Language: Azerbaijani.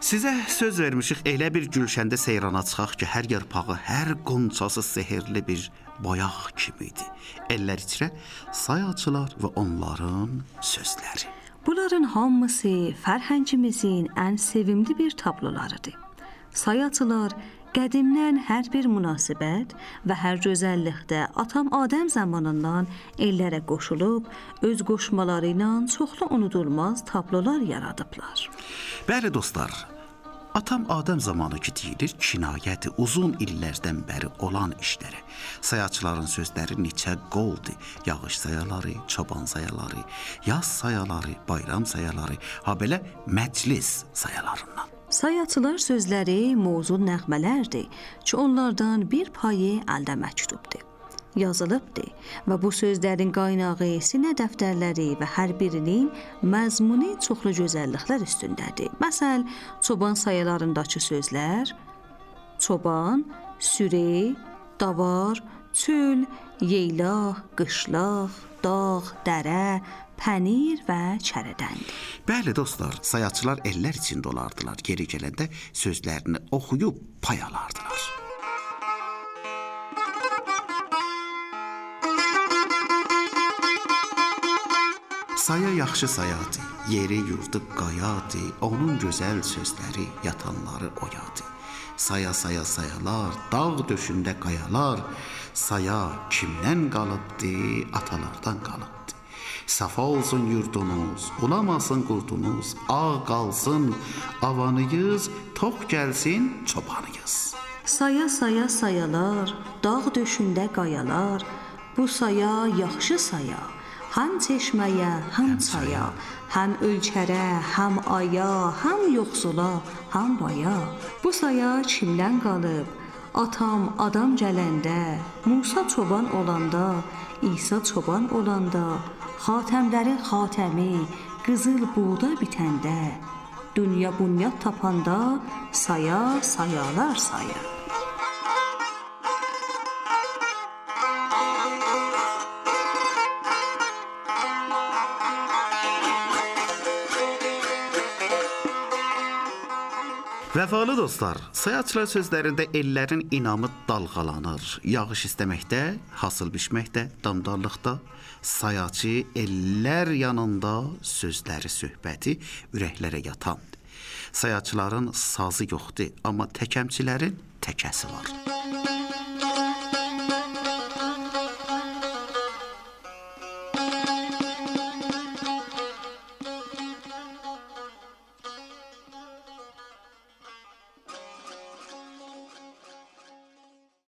Sizə söz vermişik elə bir gülşəndə seyrana çıxaq ki, hər yarpağı, hər qonçası sehrli bir boyaq kimidir. Ellər içrə sayaçılar və onların sözləri. Bunların hamısı fərhəngimizin ən sevimli bir tablolarıdır. Sayaçılar qədimdən hər bir münasibət və hər gözəllikdə atam Adəm zamanından ellərə qoşulub öz qoşmaları ilə çoxlu unudulmaz tablolar yaradıblar. Bəli dostlar, atam Adəm zamanı ki deyilir, kinayəti uzun illərdən bəri olan işlərə. Sayaçıların sözləri neçə qoldur. Yağış sayaları, çoban sayaları, yaz sayaları, bayram sayaları, ha belə məclis sayalarından. Sayaçılar sözləri mövzu nəğmələrdir ki, onlardan bir payı əldə məktubdur. Yazılıbdır və bu sözlərin qaynağı sinə dəftərləri və hər birinin məzmunu çoxlu gözəlliklər üstündədir. Məsəl, çoban sayalarındakı sözlər çoban, sürü, davar, çöl, yeylaq, qışlaq, dağ, dərə, pənir və çərədəndir. Bəli dostlar, sayaçılar ellər içində olardılar. Geri gələndə sözlərini oxuyub pay alardılar. Saya yaxşı sayadı, yeri yurdu qayadı, onun gözəl sözləri yatanları oyadı. Saya saya sayalar, dağ döşündə qayalar, saya kimdən qalıbdı, atalardan qalıbdı. Safa olsun yurdunuz, ulamasın qurdunuz, ağ qalsın avanıyız, tox gəlsin çobanıyız. Saya saya sayalar, dağ döşündə qayalar, bu saya yaxşı saya. Həm çeşməyə, həm çaya, həm ölkərə, həm aya, həm yoxsula, həm baya. Bu saya kimdən qalıb? Atam adam gələndə, Musa çoban olanda, İsa çoban olanda, xatəmlərin xatəmi, qızıl buğda bitəndə, dünya bunyat tapanda saya sayalar sayır. Vəfalı dostlar, sayaçılar sözlərində ellərin inamı dalğalanır. Yağış istəməkdə, hasıl biçməkdə, damdarlıqda sayaçı ellər yanında sözləri, söhbəti ürəklərə yatandır. Sayaçıların sazı yoxdur, amma təkəmçilərin təkəsi var.